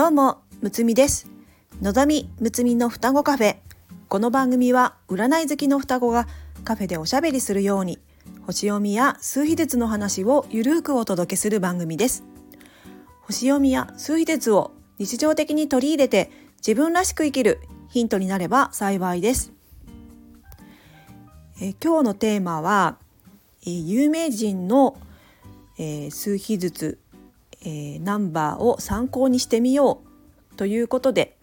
どうもむつみです。のぞみむつみの双子カフェ。この番組は占い好きの双子がカフェでおしゃべりするように星読みや数秘術の話をゆるくお届けする番組です。星読みや数秘術を日常的に取り入れて自分らしく生きるヒントになれば幸いです。え今日のテーマは、え有名人の、えー、数秘術、えー、ナンバーを参考にしてみようということで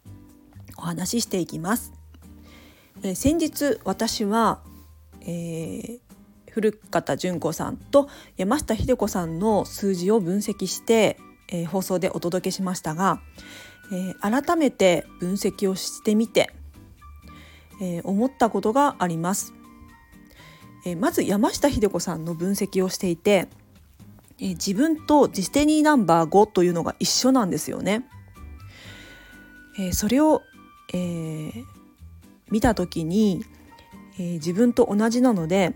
お話ししていきます。えー、先日私は、えー、古方純子さんと山下秀子さんの数字を分析して、えー、放送でお届けしましたが、えー、改めて分析をしてみて、えー、思ったことがあります。えまず山下秀子さんの分析をしていて、え自分とディスティニーナンバー5というのが一緒なんですよね。えそれを、えー、見た時に、えー、自分と同じなので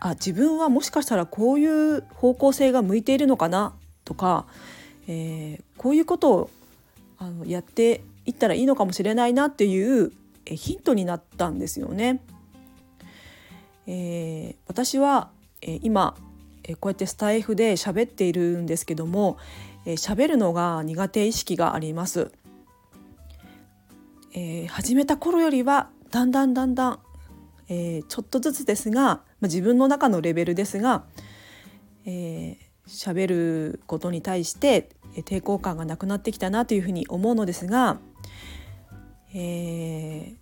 あ自分はもしかしたらこういう方向性が向いているのかなとか、えー、こういうことをあのやっていったらいいのかもしれないなっていう、えヒントになったんですよね。え、私は、え、今、え、こうやってスタイフで喋っているんですけども喋、えー、るのが苦手意識があります。えー、始めた頃よりはだんだんだんだん、えー、ちょっとずつですが、まあ、自分の中のレベルですが喋、えー、ることに対して抵抗感がなくなってきたなというふうに思うのですが、えー、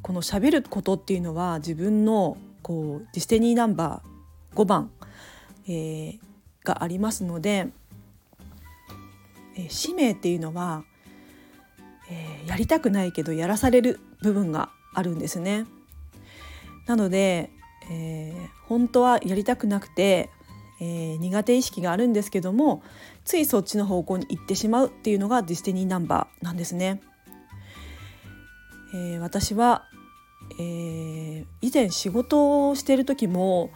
この喋ることっていうのは自分のこうディスティニーナンバー5番、えー、がありますので、えー、使命っていうのは、えー、やりたくないけどやらされる部分があるんですね。なので、えー、本当はやりたくなくて、えー、苦手意識があるんですけどもついそっちの方向に行ってしまうっていうのがディスティニーナンバーなんですね。えー、私はえー、以前仕事をしている時も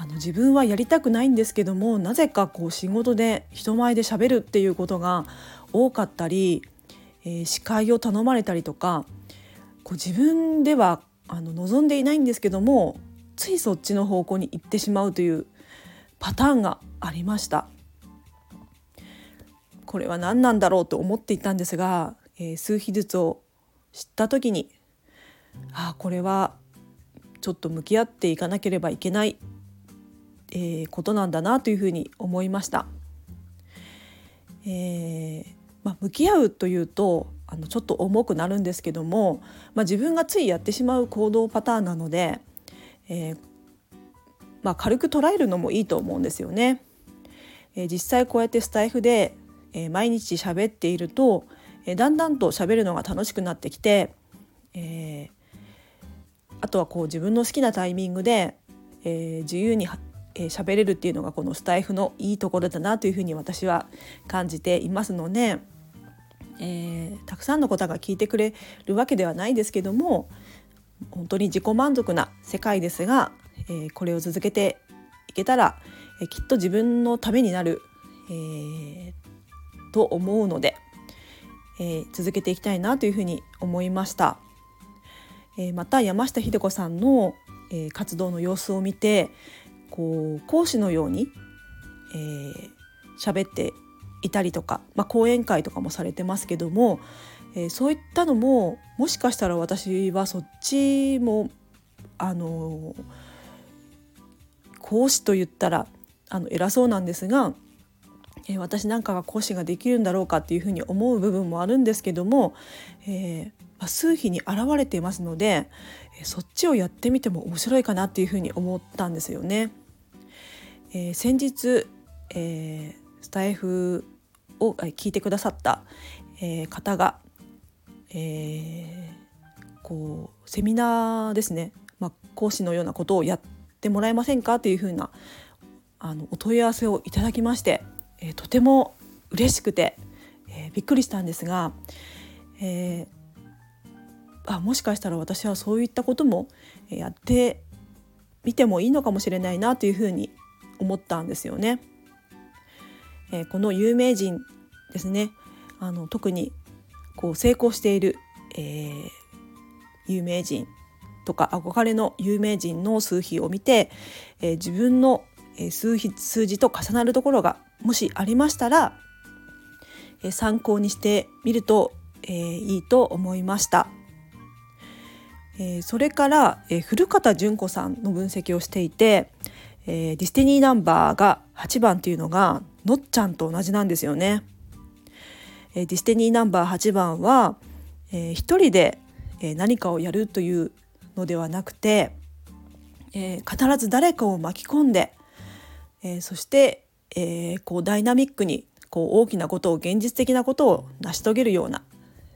あの自分はやりたくないんですけどもなぜかこう仕事で人前でしゃべるっていうことが多かったり、えー、司会を頼まれたりとかこう自分ではあの望んでいないんですけどもついそっちの方向に行ってしまうというパターンがありました。これは何なんだろうと思っていたんですが、えー、数秘術を知った時にあこれはちょっと向き合っていかなければいけない、えー、ことなんだなというふうに思いました。えーまあ、向き合うというとあのちょっと重くなるんですけども、まあ、自分がついやってしまう行動パターンなので、えーまあ、軽く捉えるのもいいと思うんですよね。えー、実際こうやってスタイフで、えー、毎日喋っていると、えー、だんだんと喋るのが楽しくなってきて、えー、あとはこう自分の好きなタイミングで、えー、自由にえー、喋れるっていうのがこのスタイフのいいところだなというふうに私は感じていますので、えー、たくさんの方が聞いてくれるわけではないですけども本当に自己満足な世界ですが、えー、これを続けていけたら、えー、きっと自分のためになる、えー、と思うので、えー、続けていきたいなというふうに思いました。えまた山下秀子さんの、え活動の様子を見てこう講師のように喋、えー、っていたりとか、まあ、講演会とかもされてますけども、えー、そういったのももしかしたら私はそっちもあの講師と言ったらあの偉そうなんですが、えー、私なんかが講師ができるんだろうかっていうふうに思う部分もあるんですけども、えー、まあ、数比に現れていますのでそっちをやってみても面白いかなっていうふうに思ったんですよね。えー、先日、えー、スタイフを聞いてくださった、えー、方が、えこうセミナーですね、まあ、講師のようなことをやってもらえませんかというふうなあのお問い合わせをいただきまして、えとても嬉しくて、えびっくりしたんですが、えーあもしかしたら私はそういったこともやってみてもいいのかもしれないなというふうに思ったんですよね。えこの有名人ですねあの特にこう成功している、えー、有名人とか憧れの有名人の数比を見て、えー、自分の数比数字と重なるところがもしありましたら、え、参考にしてみると、え、いいと思いました。え、それから、え、古方純子さんの分析をしていて、えー、ディスティニーナンバーが8番っていうのがのっちゃんと同じなんですよね。えー、ディスティニーナンバー8番は、えー、一人で、えー、何かをやるというのではなくて、えー、必ず誰かを巻き込んで、えー、そして、えー、こうダイナミックにこう大きなことを現実的なことを成し遂げるような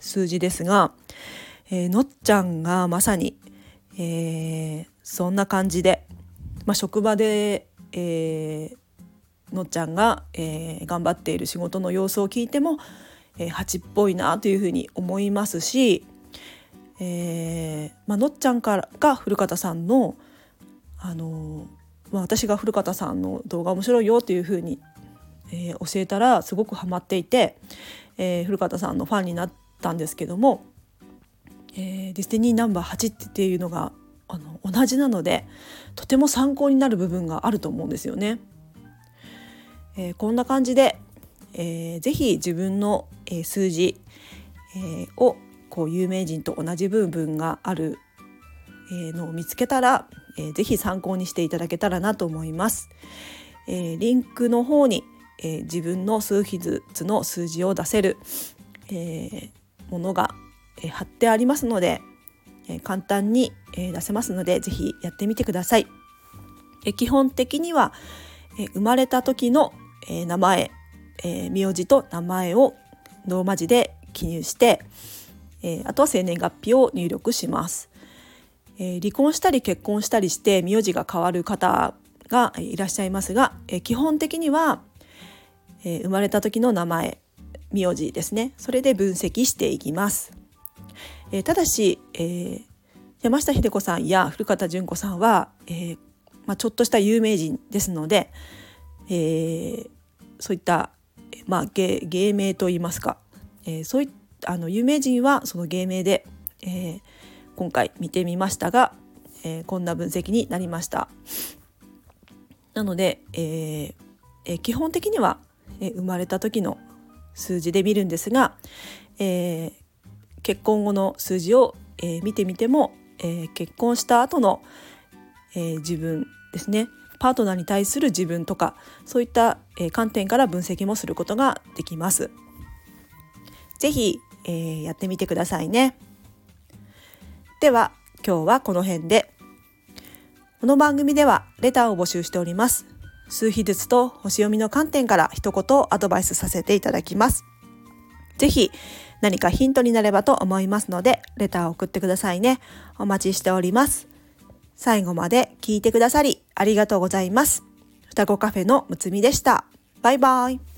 数字ですが、えー、のっちゃんがまさに、えー、そんな感じで、まあ、職場で、えー、のっちゃんが、えー、頑張っている仕事の様子を聞いても、えー、8っぽいなというふうに思いますし、えーまあのっちゃんからが古方さんの、あのまあ、私が古方さんの動画面白いよというふうに、えー、教えたらすごくハマっていて、えー、古方さんのファンになったんですけどもえー、ディスティニーナンバー8っていうのがあの同じなのでとても参考になる部分があると思うんですよね。えー、こんな感じで、えー、ぜひ自分の、えー、数字、えー、をこう有名人と同じ部分がある、えー、のを見つけたら、えー、ぜひ参考にしていただけたらなと思います。えー、リンクの方に、えー、自分の数比ずつの数字を出せる、えー、ものがえ貼ってありますので、え簡単に、え出せますので是非やってみてください。え基本的には、え生まれた時の、え名前、え名字と名前をローマ字で記入して、えあとは生年月日を入力します。え離婚したり結婚したりして名字が変わる方がいらっしゃいますが、え基本的には、え生まれた時の名前名字ですねそれで分析していきます。えー、ただし、えー、山下秀子さんや古方純子さんは、えーまあ、ちょっとした有名人ですので、えー、そういった、まあ、芸芸名といいますか、えー、そういったあの有名人はその芸名で、えー、今回見てみましたが、えー、こんな分析になりました。なので、えーえー、基本的には、えー、生まれた時の数字で見るんですが、えー、結婚後の数字を、えー、見てみても、えー、結婚した後の、えー、自分ですねパートナーに対する自分とかそういった、え観点から分析もすることができます。ぜひ、えやってみてくださいね。では今日はこの辺で。この番組ではレターを募集しております。数秘術と星読みの観点から一言アドバイスさせていただきます。ぜひ何かヒントになればと思いますので、レターを送ってくださいね。お待ちしております。最後まで聞いてくださりありがとうございます。双子カフェのむつみでした。バイバイ。